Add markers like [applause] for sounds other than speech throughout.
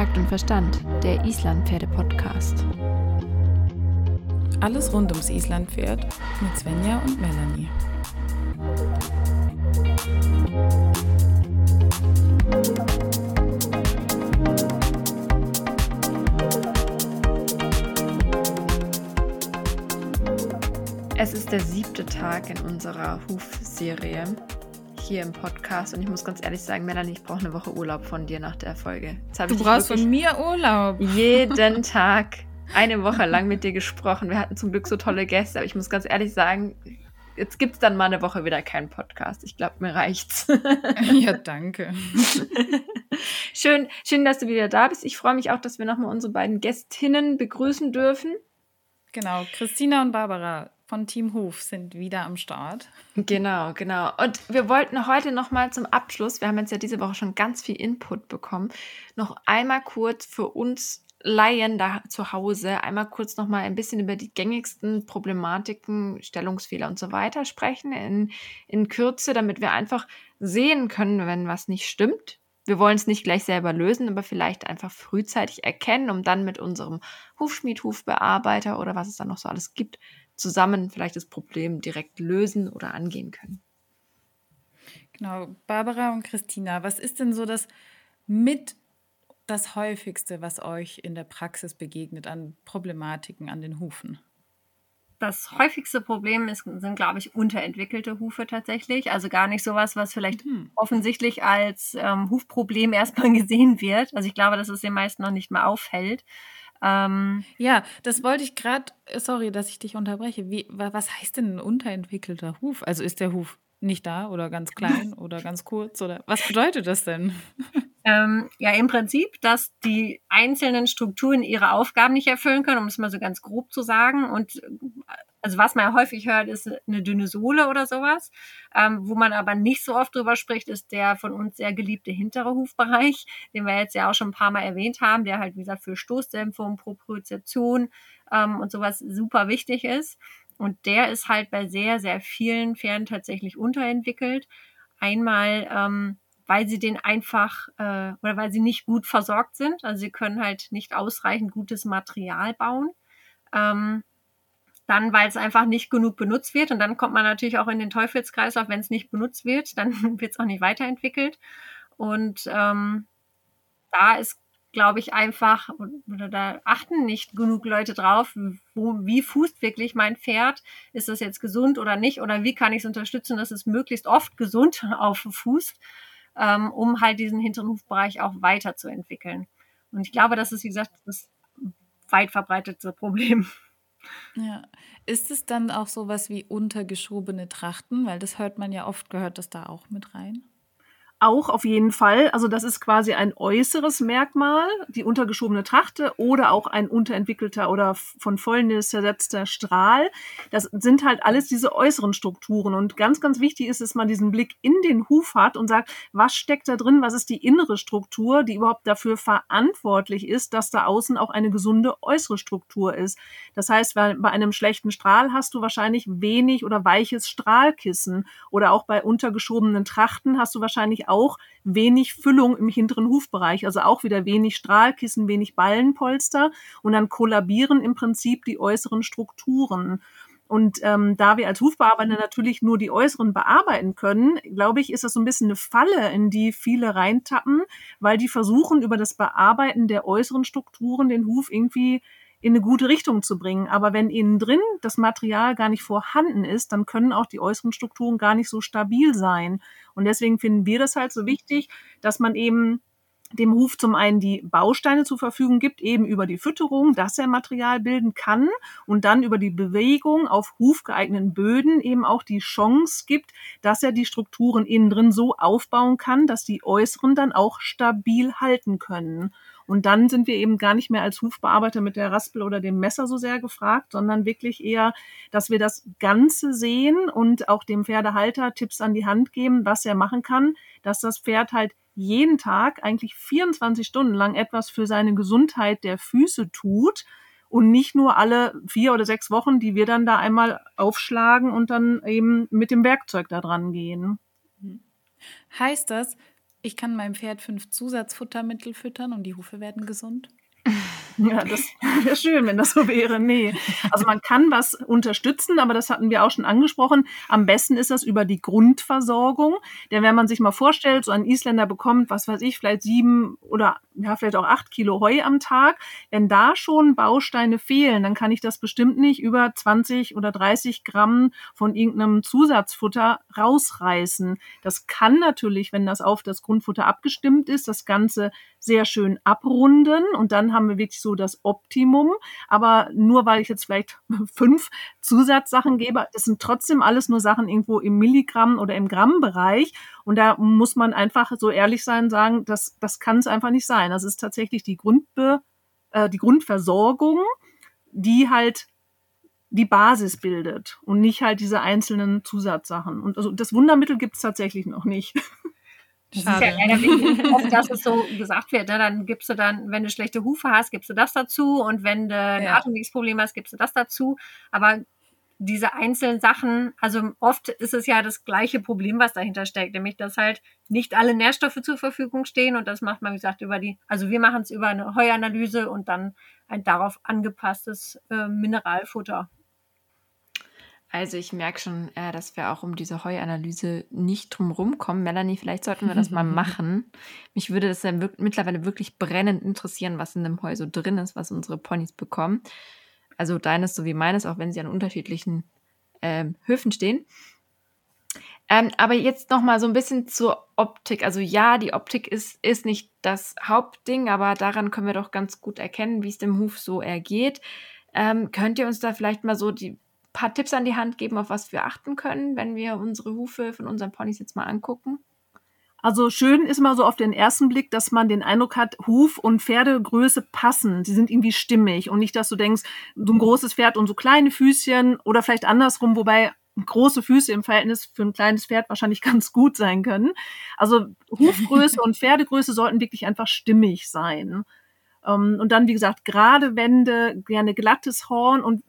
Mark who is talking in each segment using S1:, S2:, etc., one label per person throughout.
S1: Takt und Verstand, der Islandpferde-Podcast.
S2: Alles rund ums Islandpferd mit Svenja und Melanie.
S1: Es ist der siebte Tag in unserer Hufserie hier im Podcast und ich muss ganz ehrlich sagen, Melanie, ich brauche eine Woche Urlaub von dir nach der Folge.
S2: du brauchst von mir Urlaub.
S1: Jeden [laughs] Tag eine Woche lang mit dir gesprochen. Wir hatten zum Glück so tolle Gäste, aber ich muss ganz ehrlich sagen, jetzt gibt es dann mal eine Woche wieder keinen Podcast. Ich glaube, mir reicht's. [laughs]
S2: ja, danke. [laughs]
S1: schön, schön, dass du wieder da bist. Ich freue mich auch, dass wir nochmal unsere beiden Gästinnen begrüßen dürfen.
S2: Genau, Christina und Barbara von Team Hof sind wieder am Start. [laughs]
S1: Genau, genau. Und wir wollten heute noch mal zum Abschluss, wir haben jetzt ja diese Woche schon ganz viel Input bekommen, noch einmal kurz für uns Laien da zu Hause einmal kurz noch mal ein bisschen über die gängigsten Problematiken, Stellungsfehler und so weiter sprechen in, in Kürze, damit wir einfach sehen können, wenn was nicht stimmt. Wir wollen es nicht gleich selber lösen, aber vielleicht einfach frühzeitig erkennen, um dann mit unserem Hufschmied, Hufbearbeiter oder was es da noch so alles gibt, zusammen vielleicht das Problem direkt lösen oder angehen können.
S2: Genau, Barbara und Christina, was ist denn so das mit das häufigste, was euch in der Praxis begegnet an Problematiken an den Hufen?
S3: Das häufigste Problem ist, sind, glaube ich, unterentwickelte Hufe tatsächlich. Also gar nicht sowas, was vielleicht mhm. offensichtlich als ähm, Hufproblem [laughs] erstmal gesehen wird. Also ich glaube, dass es den meisten noch nicht mal auffällt.
S2: Ähm, ja, das wollte ich gerade, sorry, dass ich dich unterbreche. Wie, was heißt denn ein unterentwickelter Huf? Also ist der Huf nicht da oder ganz klein [laughs] oder ganz kurz oder was bedeutet das denn? [laughs]
S3: Ähm, ja, im Prinzip, dass die einzelnen Strukturen ihre Aufgaben nicht erfüllen können, um es mal so ganz grob zu sagen. Und also was man ja häufig hört, ist eine dünne Sohle oder sowas. Ähm, wo man aber nicht so oft drüber spricht, ist der von uns sehr geliebte hintere Hufbereich, den wir jetzt ja auch schon ein paar Mal erwähnt haben, der halt, wie gesagt, für Stoßdämpfung, Propriozeption ähm, und sowas super wichtig ist. Und der ist halt bei sehr, sehr vielen Pferden tatsächlich unterentwickelt. Einmal ähm, weil sie den einfach äh, oder weil sie nicht gut versorgt sind. Also sie können halt nicht ausreichend gutes Material bauen. Ähm, dann, weil es einfach nicht genug benutzt wird. Und dann kommt man natürlich auch in den Teufelskreislauf, wenn es nicht benutzt wird, [laughs] dann wird es auch nicht weiterentwickelt. Und ähm, da ist, glaube ich, einfach, oder da achten nicht genug Leute drauf, wo, wie fußt wirklich mein Pferd? Ist das jetzt gesund oder nicht? Oder wie kann ich es unterstützen, dass es möglichst oft gesund [laughs] auf fußt? ähm, um halt diesen hinteren Hufbereich auch weiterzuentwickeln. Und ich glaube, das ist, wie gesagt, das weit verbreitete Problem.
S2: Ja. Ist es dann auch sowas wie untergeschobene Trachten? Weil das hört man ja oft, gehört das da auch mit rein?
S4: Auch auf jeden Fall. Also das ist quasi ein äußeres Merkmal, die untergeschobene Trachte oder auch ein unterentwickelter oder von Fäulnis zersetzter Strahl. Das sind halt alles diese äußeren Strukturen. Und ganz, ganz wichtig ist, dass man diesen Blick in den Huf hat und sagt, was steckt da drin? Was ist die innere Struktur, die überhaupt dafür verantwortlich ist, dass da außen auch eine gesunde äußere Struktur ist? Das heißt, bei einem schlechten Strahl hast du wahrscheinlich wenig oder weiches Strahlkissen oder auch bei untergeschobenen Trachten hast du wahrscheinlich auch wenig Füllung im hinteren Hufbereich, also auch wieder wenig Strahlkissen, wenig Ballenpolster und dann kollabieren im Prinzip die äußeren Strukturen. Und ähm, da wir als Hufbearbeiter natürlich nur die äußeren bearbeiten können, glaube ich, ist das so ein bisschen eine Falle, in die viele reintappen, weil die versuchen, über das Bearbeiten der äußeren Strukturen den Huf irgendwie in eine gute Richtung zu bringen. Aber wenn innen drin das Material gar nicht vorhanden ist, dann können auch die äußeren Strukturen gar nicht so stabil sein. Und deswegen finden wir das halt so wichtig, dass man eben dem Huf zum einen die Bausteine zur Verfügung gibt, eben über die Fütterung, dass er Material bilden kann und dann über die Bewegung auf hufgeeigneten Böden eben auch die Chance gibt, dass er die Strukturen innen drin so aufbauen kann, dass die äußeren dann auch stabil halten können. Und dann sind wir eben gar nicht mehr als Hufbearbeiter mit der Raspel oder dem Messer so sehr gefragt, sondern wirklich eher, dass wir das Ganze sehen und auch dem Pferdehalter Tipps an die Hand geben, was er machen kann, dass das Pferd halt jeden Tag eigentlich 24 Stunden lang etwas für seine Gesundheit der Füße tut und nicht nur alle vier oder sechs Wochen, die wir dann da einmal aufschlagen und dann eben mit dem Werkzeug da dran gehen.
S2: Heißt das, ich kann meinem Pferd fünf Zusatzfuttermittel füttern und die Hufe werden gesund. [laughs]
S4: Ja, das wäre schön, wenn das so wäre. Nee. Also man kann was unterstützen, aber das hatten wir auch schon angesprochen. Am besten ist das über die Grundversorgung. Denn wenn man sich mal vorstellt, so ein Isländer bekommt, was weiß ich, vielleicht sieben oder ja, vielleicht auch acht Kilo Heu am Tag. Wenn da schon Bausteine fehlen, dann kann ich das bestimmt nicht über 20 oder 30 Gramm von irgendeinem Zusatzfutter rausreißen. Das kann natürlich, wenn das auf das Grundfutter abgestimmt ist, das Ganze sehr schön abrunden und dann haben wir wirklich so das Optimum. Aber nur weil ich jetzt vielleicht [laughs] fünf Zusatzsachen gebe, das sind trotzdem alles nur Sachen irgendwo im Milligramm oder im Grammbereich. Und da muss man einfach so ehrlich sein, sagen, das, das kann es einfach nicht sein. Das ist tatsächlich die Grundbe, äh, die Grundversorgung, die halt die Basis bildet und nicht halt diese einzelnen Zusatzsachen. Und also das Wundermittel gibt es tatsächlich noch nicht. [laughs]
S3: Das Schade. ist ja leider wichtig, oft, dass es so gesagt wird. Ne? Dann gibst du dann, wenn du schlechte Hufe hast, gibst du das dazu. Und wenn du ein ja. Atemwegsproblem hast, gibst du das dazu. Aber diese einzelnen Sachen, also oft ist es ja das gleiche Problem, was dahinter steckt, nämlich dass halt nicht alle Nährstoffe zur Verfügung stehen und das macht man, wie gesagt, über die, also wir machen es über eine Heuanalyse und dann ein darauf angepasstes äh, Mineralfutter.
S1: Also ich merke schon, äh, dass wir auch um diese Heuanalyse nicht drum rumkommen. Melanie, vielleicht sollten wir das mal [laughs] machen. Mich würde das ja mittlerweile wirklich brennend interessieren, was in dem Heu so drin ist, was unsere Ponys bekommen. Also deines sowie meines, auch wenn sie an unterschiedlichen ähm, Höfen stehen. Ähm, aber jetzt noch mal so ein bisschen zur Optik. Also ja, die Optik ist, ist nicht das Hauptding, aber daran können wir doch ganz gut erkennen, wie es dem Huf so ergeht. Ähm, könnt ihr uns da vielleicht mal so die paar Tipps an die Hand geben, auf was wir achten können, wenn wir unsere Hufe von unseren Ponys jetzt mal angucken?
S4: Also schön ist mal so auf den ersten Blick, dass man den Eindruck hat, Huf und Pferdegröße passen. Sie sind irgendwie stimmig und nicht, dass du denkst, so ein großes Pferd und so kleine Füßchen oder vielleicht andersrum, wobei große Füße im Verhältnis für ein kleines Pferd wahrscheinlich [laughs] ganz gut sein können. Also Hufgröße [laughs] und Pferdegröße sollten wirklich einfach stimmig sein. Ähm, und dann, wie gesagt, gerade Wände, gerne glattes Horn und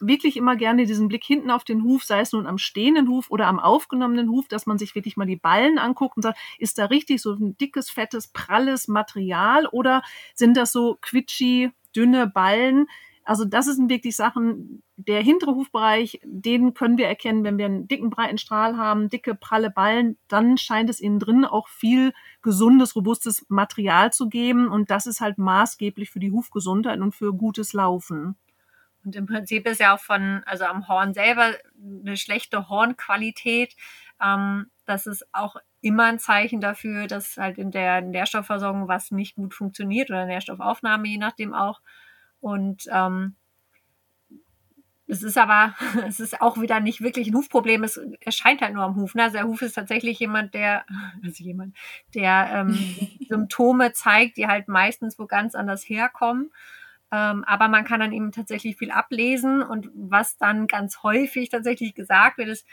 S4: wirklich immer gerne diesen Blick hinten auf den Huf, sei es nun am stehenden Huf oder am aufgenommenen Huf, dass man sich wirklich mal die Ballen anguckt und sagt, ist da richtig so ein dickes, fettes, pralles Material oder sind das so quitschi, dünne Ballen? Also das sind wirklich Sachen, der hintere Hufbereich, den können wir erkennen, wenn wir einen dicken, breiten Strahl haben, dicke, pralle Ballen, dann scheint es innen drin auch viel gesundes, robustes Material zu geben und das ist halt maßgeblich für die Hufgesundheit und für gutes Laufen.
S3: Und im Prinzip ist ja auch von, also am Horn selber eine schlechte Hornqualität. Ähm, das ist auch immer ein Zeichen dafür, dass halt in der Nährstoffversorgung was nicht gut funktioniert oder Nährstoffaufnahme, je nachdem auch. Und ähm, es ist aber, [laughs] es ist auch wieder nicht wirklich ein Hufproblem. Es erscheint halt nur am Huf. Ne? Also der Huf ist tatsächlich jemand, der, [laughs] also jemand, der ähm, [laughs] Symptome zeigt, die halt meistens wo ganz anders herkommen. Ähm, aber man kann dann eben tatsächlich viel ablesen und was dann ganz häufig tatsächlich gesagt wird, ist,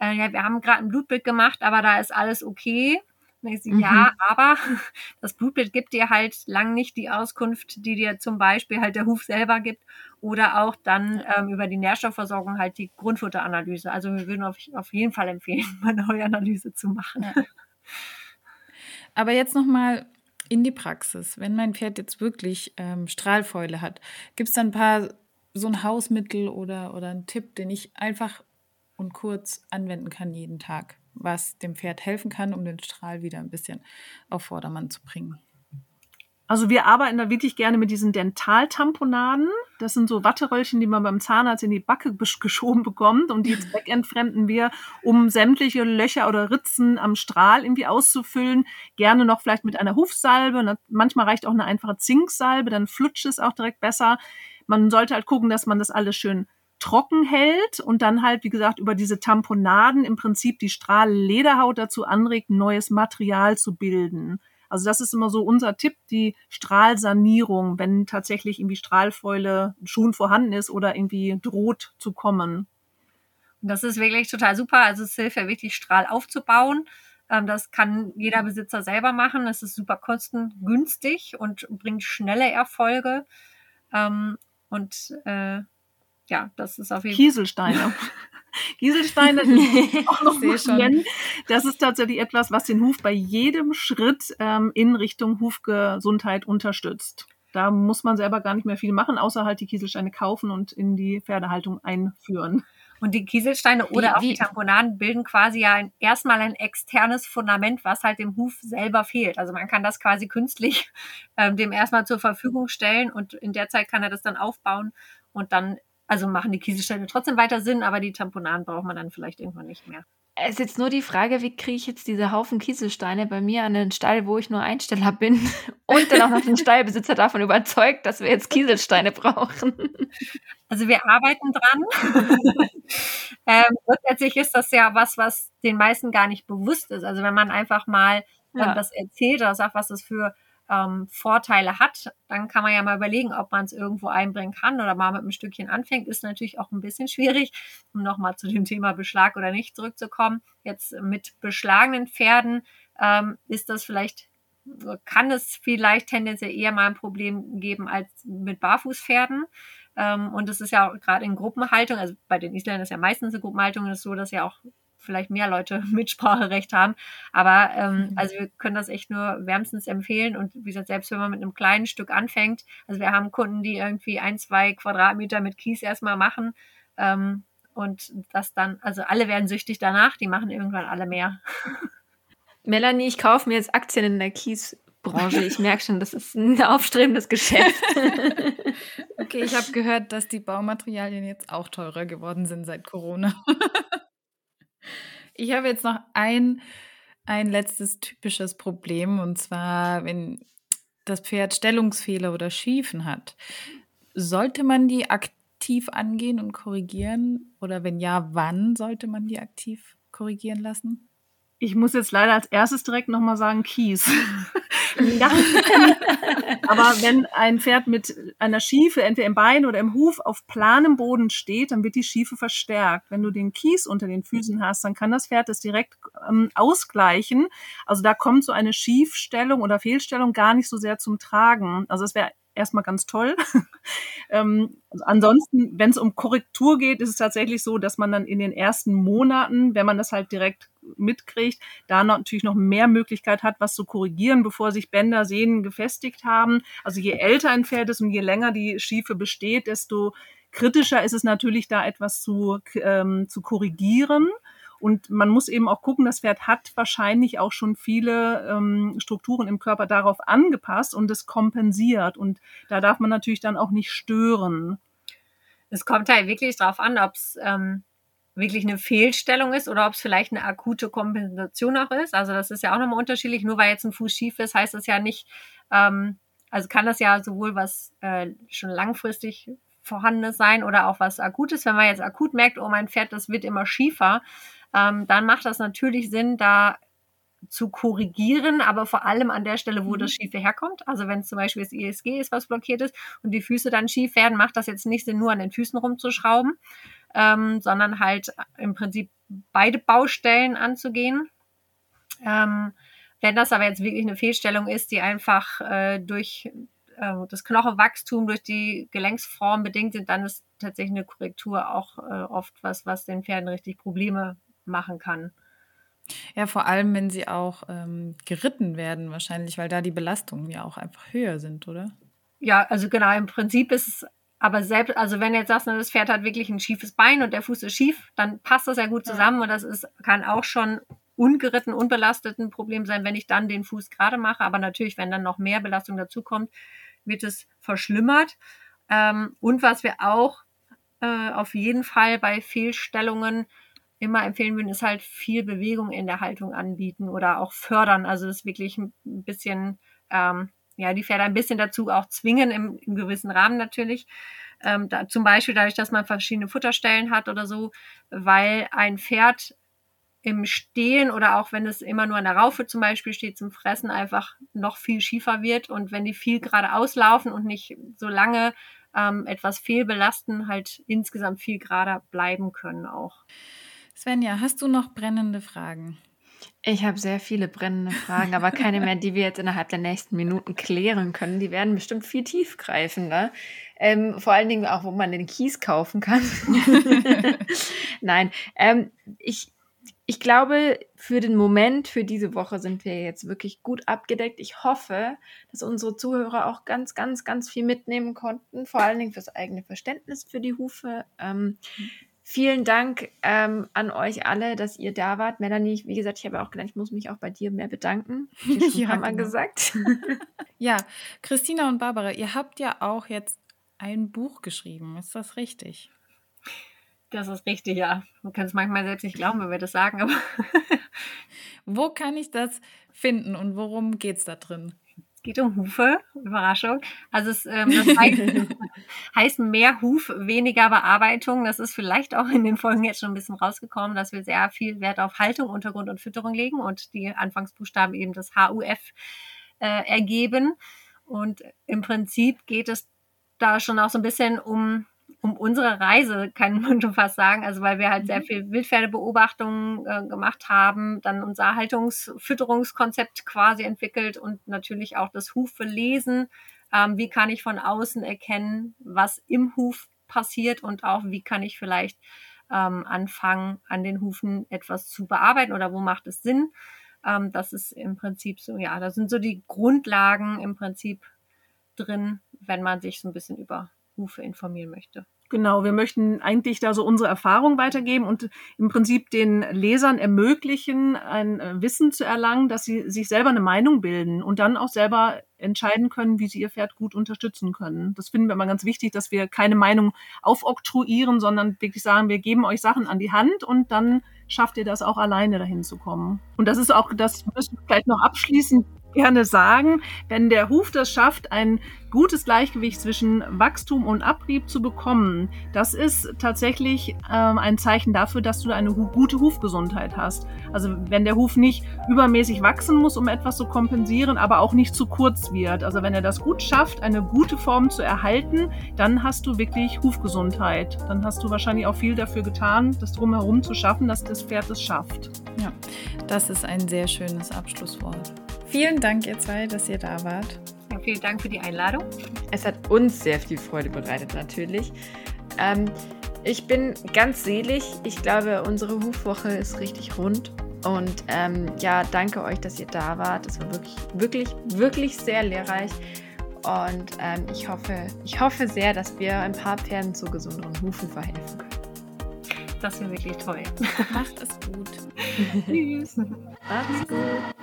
S3: äh, ja, wir haben gerade ein Blutbild gemacht, aber da ist alles okay. Mhm. Ja, aber [laughs] das Blutbild gibt dir halt lang nicht die Auskunft, die dir zum Beispiel halt der Huf selber gibt oder auch dann ähm, über die Nährstoffversorgung halt die Grundfutteranalyse. Also wir würden auf, auf jeden Fall empfehlen, [laughs] mal eine Heuanalyse zu machen. Ja.
S2: Aber jetzt nochmal in die Praxis, wenn mein Pferd jetzt wirklich ähm, Strahlfäule hat, gibt es dann ein paar so ein Hausmittel oder, oder einen Tipp, den ich einfach und kurz anwenden kann jeden Tag, was dem Pferd helfen kann, um den Strahl wieder ein bisschen auf Vordermann zu bringen?
S4: Also wir arbeiten da wirklich gerne mit diesen Dentaltamponaden. Das sind so Watteröllchen, die man beim Zahnarzt in die Backe geschoben bekommt und die zweckentfremden [laughs] wir, um sämtliche Löcher oder Ritzen am Strahl irgendwie auszufüllen. Gerne noch vielleicht mit einer Hufsalbe. Manchmal reicht auch eine einfache Zinksalbe, dann flutscht es auch direkt besser. Man sollte halt gucken, dass man das alles schön trocken hält und dann halt, wie gesagt, über diese Tamponaden im Prinzip die Strahllederhaut dazu anregt, neues Material zu bilden. Also das ist immer so unser Tipp, die Strahlsanierung, wenn tatsächlich irgendwie Strahlfäule schon vorhanden ist oder irgendwie droht zu kommen.
S3: Das ist wirklich total super. Also es hilft ja wirklich, Strahl aufzubauen. Ähm, das kann jeder Besitzer selber machen. Es ist super kostengünstig und bringt schnelle Erfolge. Ähm, und äh, ja, das ist auf jeden
S4: Fall. Kieselsteine. [laughs] Kieselsteine [laughs] auch noch nennen. Das ist tatsächlich etwas, was den Huf bei jedem Schritt ähm, in Richtung Hufgesundheit unterstützt. Da muss man selber gar nicht mehr viel machen, außer halt die Kieselsteine kaufen und in die Pferdehaltung einführen.
S3: Und die Kieselsteine oder wie, auch wie? die Tamponaden bilden quasi ja ein, erstmal ein externes Fundament, was halt dem Huf selber fehlt. Also man kann das quasi künstlich ähm, dem erstmal zur Verfügung stellen und in der Zeit kann er das dann aufbauen und dann, also machen die Kieselsteine trotzdem weiter Sinn, aber die Tamponaden braucht man dann vielleicht irgendwann nicht mehr.
S1: Es ist jetzt nur die Frage, wie kriege ich jetzt diese Haufen Kieselsteine bei mir an den Stall, wo ich nur Einsteller bin [laughs] und dann auch noch den Stallbesitzer davon überzeugt, dass wir jetzt Kieselsteine brauchen.
S3: Also wir arbeiten dran. [laughs] ähm, grundsätzlich ist das ja was, was den meisten gar nicht bewusst ist. Also wenn man einfach mal ja. das erzählt oder sagt, was das für ähm, Vorteile hat, dann kann man ja mal überlegen, ob man es irgendwo einbringen kann oder mal mit einem Stückchen anfängt. Ist natürlich auch ein bisschen schwierig, um nochmal zu dem Thema Beschlag oder nicht zurückzukommen. Jetzt mit beschlagenen Pferden ähm, ist das vielleicht, kann es vielleicht tendenziell eher mal ein Problem geben als mit Barfußpferden. Ähm, und es ist ja auch gerade in Gruppenhaltung, also bei den Isländern ist ja meistens eine Gruppenhaltung, ist so, dass ja auch vielleicht mehr Leute [laughs] Mitspracherecht haben. Aber ähm, mhm. also wir können das echt nur wärmstens empfehlen. Und wie gesagt, selbst wenn man mit einem kleinen Stück anfängt, also wir haben Kunden, die irgendwie ein, zwei Quadratmeter mit Kies erstmal machen. Ähm, und das dann, also alle werden süchtig danach, die machen irgendwann alle mehr. [laughs]
S1: Melanie, ich kaufe mir jetzt Aktien in der Kiesbranche. Ich merke schon, das ist ein aufstrebendes Geschäft. [laughs]
S2: okay, ich habe gehört, dass die Baumaterialien jetzt auch teurer geworden sind seit Corona. Ich habe jetzt noch ein, ein letztes typisches Problem und zwar, wenn das Pferd Stellungsfehler oder Schiefen hat. Sollte man die aktiv angehen und korrigieren? Oder wenn ja, wann sollte man die aktiv korrigieren lassen?
S4: Ich muss jetzt leider als erstes direkt nochmal sagen, Kies. [laughs] Ja. Aber wenn ein Pferd mit einer Schiefe entweder im Bein oder im Huf auf planem Boden steht, dann wird die Schiefe verstärkt. Wenn du den Kies unter den Füßen hast, dann kann das Pferd das direkt ähm, ausgleichen. Also da kommt so eine Schiefstellung oder Fehlstellung gar nicht so sehr zum Tragen. Also es wäre erstmal ganz toll. [laughs] ähm, also ansonsten, wenn es um Korrektur geht, ist es tatsächlich so, dass man dann in den ersten Monaten, wenn man das halt direkt mitkriegt, da natürlich noch mehr Möglichkeit hat, was zu korrigieren, bevor sich Bänder, Sehnen gefestigt haben. Also je älter ein Pferd ist und je länger die Schiefe besteht, desto kritischer ist es natürlich, da etwas zu, ähm, zu korrigieren. Und man muss eben auch gucken, das Pferd hat wahrscheinlich auch schon viele ähm, Strukturen im Körper darauf angepasst und es kompensiert. Und da darf man natürlich dann auch nicht stören.
S3: Es kommt halt wirklich darauf an, ob es ähm, wirklich eine Fehlstellung ist oder ob es vielleicht eine akute Kompensation auch ist. Also das ist ja auch nochmal unterschiedlich. Nur weil jetzt ein Fuß schief ist, heißt das ja nicht, ähm, also kann das ja sowohl was äh, schon langfristig vorhandenes sein oder auch was Akutes. Wenn man jetzt akut merkt, oh mein Pferd, das wird immer schiefer, ähm, dann macht das natürlich Sinn, da zu korrigieren, aber vor allem an der Stelle, wo mhm. das Schiefe herkommt. Also wenn es zum Beispiel das ISG ist, was blockiert ist und die Füße dann schief werden, macht das jetzt nicht Sinn, nur an den Füßen rumzuschrauben, ähm, sondern halt im Prinzip beide Baustellen anzugehen. Ähm, wenn das aber jetzt wirklich eine Fehlstellung ist, die einfach äh, durch äh, das Knochenwachstum, durch die Gelenksform bedingt sind, dann ist tatsächlich eine Korrektur auch äh, oft was, was den Pferden richtig Probleme machen kann.
S2: Ja, vor allem, wenn sie auch ähm, geritten werden, wahrscheinlich, weil da die Belastungen ja auch einfach höher sind, oder?
S3: Ja, also genau, im Prinzip ist es aber selbst, also wenn jetzt sagst, das Pferd hat wirklich ein schiefes Bein und der Fuß ist schief, dann passt das ja gut zusammen und das ist, kann auch schon ungeritten, unbelastet ein Problem sein, wenn ich dann den Fuß gerade mache. Aber natürlich, wenn dann noch mehr Belastung dazukommt, wird es verschlimmert. Ähm, und was wir auch äh, auf jeden Fall bei Fehlstellungen immer empfehlen würden, ist halt viel Bewegung in der Haltung anbieten oder auch fördern. Also das wirklich ein bisschen, ähm, ja, die Pferde ein bisschen dazu auch zwingen, im, im gewissen Rahmen natürlich. Ähm, da, zum Beispiel dadurch, dass man verschiedene Futterstellen hat oder so, weil ein Pferd im Stehen oder auch wenn es immer nur an der Raufe zum Beispiel steht zum Fressen, einfach noch viel schiefer wird und wenn die viel geradeaus laufen und nicht so lange ähm, etwas fehlbelasten, halt insgesamt viel gerader bleiben können auch.
S2: Svenja, hast du noch brennende Fragen?
S1: Ich habe sehr viele brennende Fragen, aber keine mehr, die wir jetzt innerhalb der nächsten Minuten klären können. Die werden bestimmt viel tiefgreifender. Ähm, vor allen Dingen auch, wo man den Kies kaufen kann. [laughs] Nein, ähm, ich, ich glaube, für den Moment, für diese Woche sind wir jetzt wirklich gut abgedeckt. Ich hoffe, dass unsere Zuhörer auch ganz, ganz, ganz viel mitnehmen konnten, vor allen Dingen fürs eigene Verständnis für die Hufe. Ähm, vielen Dank ähm, an euch alle, dass ihr da wart. Melanie, wie gesagt, ich habe auch gedacht, ich muss mich auch bei dir mehr bedanken. Ich [laughs] ja, genau. gesagt. [laughs]
S2: ja, Christina und Barbara, ihr habt ja auch jetzt ein Buch geschrieben. Ist das richtig?
S3: Das ist richtig, ja. Man kann es manchmal selbst nicht glauben, wenn wir das sagen, aber. [laughs]
S2: Wo kann ich das finden und worum geht es da drin?
S3: Geht um Hufe, Überraschung. Also es ähm, das heißt, [laughs] heißt mehr Huf, weniger Bearbeitung. Das ist vielleicht auch in den Folgen jetzt schon ein bisschen rausgekommen, dass wir sehr viel Wert auf Haltung, Untergrund und Fütterung legen und die Anfangsbuchstaben eben das HUF äh, ergeben. Und im Prinzip geht es da schon auch so ein bisschen um um unsere Reise, kann [laughs] man schon fast sagen. Also weil wir halt sehr mhm. viel Wildpferdebeobachtungen äh, gemacht haben, dann unser Haltungsfütterungskonzept quasi entwickelt und natürlich auch das Huflesen. Ähm, wie kann ich von außen erkennen, was im Huf passiert und auch wie kann ich vielleicht ähm, anfangen, an den Hufen etwas zu bearbeiten oder wo macht es Sinn? Ähm, das ist im Prinzip so, ja, da sind so die Grundlagen im Prinzip drin, wenn man sich so ein bisschen über Hufe informieren möchte.
S4: Genau, wir möchten eigentlich da so unsere Erfahrung weitergeben und im Prinzip den Lesern ermöglichen, ein äh, Wissen zu erlangen, dass sie sich selber eine Meinung bilden und dann auch selber entscheiden können, wie sie ihr Pferd gut unterstützen können. Das finden wir immer ganz wichtig, dass wir keine Meinung aufoktroyieren, sondern wirklich sagen, wir geben euch Sachen an die Hand und dann schafft ihr das auch alleine dahin zu kommen. Und das ist auch, das müssen wir vielleicht noch abschließend gerne sagen, wenn der Huf das schafft, ein gutes Gleichgewicht zwischen Wachstum und Abrieb zu bekommen, das ist tatsächlich ähm, ein Zeichen dafür, dass du eine gute Hufgesundheit hast. Also wenn der Huf nicht übermäßig wachsen muss, um etwas zu kompensieren, aber auch nicht zu kurz wird. Also wenn er das gut schafft, eine gute Form zu erhalten, dann hast du wirklich Hufgesundheit. Dann hast du wahrscheinlich auch viel dafür getan, das drumherum zu schaffen, dass das Pferd es schafft.
S2: Ja, das ist ein sehr schönes Abschlusswort. Vielen Dank, ihr zwei, dass ihr da wart.
S3: Ja, vielen Dank für die Einladung.
S1: Es hat uns sehr viel Freude bereitet, natürlich. Ähm, ich bin ganz selig. Ich glaube, unsere Hufwoche ist richtig rund. Und ähm, ja, danke euch, dass ihr da wart. Es war wirklich, wirklich, wirklich sehr lehrreich. Und ähm, ich, hoffe, ich hoffe sehr, dass wir ein paar Pferden zu gesunderen Hufen verhelfen können.
S3: Das wäre wirklich toll.
S2: Macht es gut. [laughs]
S1: Tschüss. Macht's gut.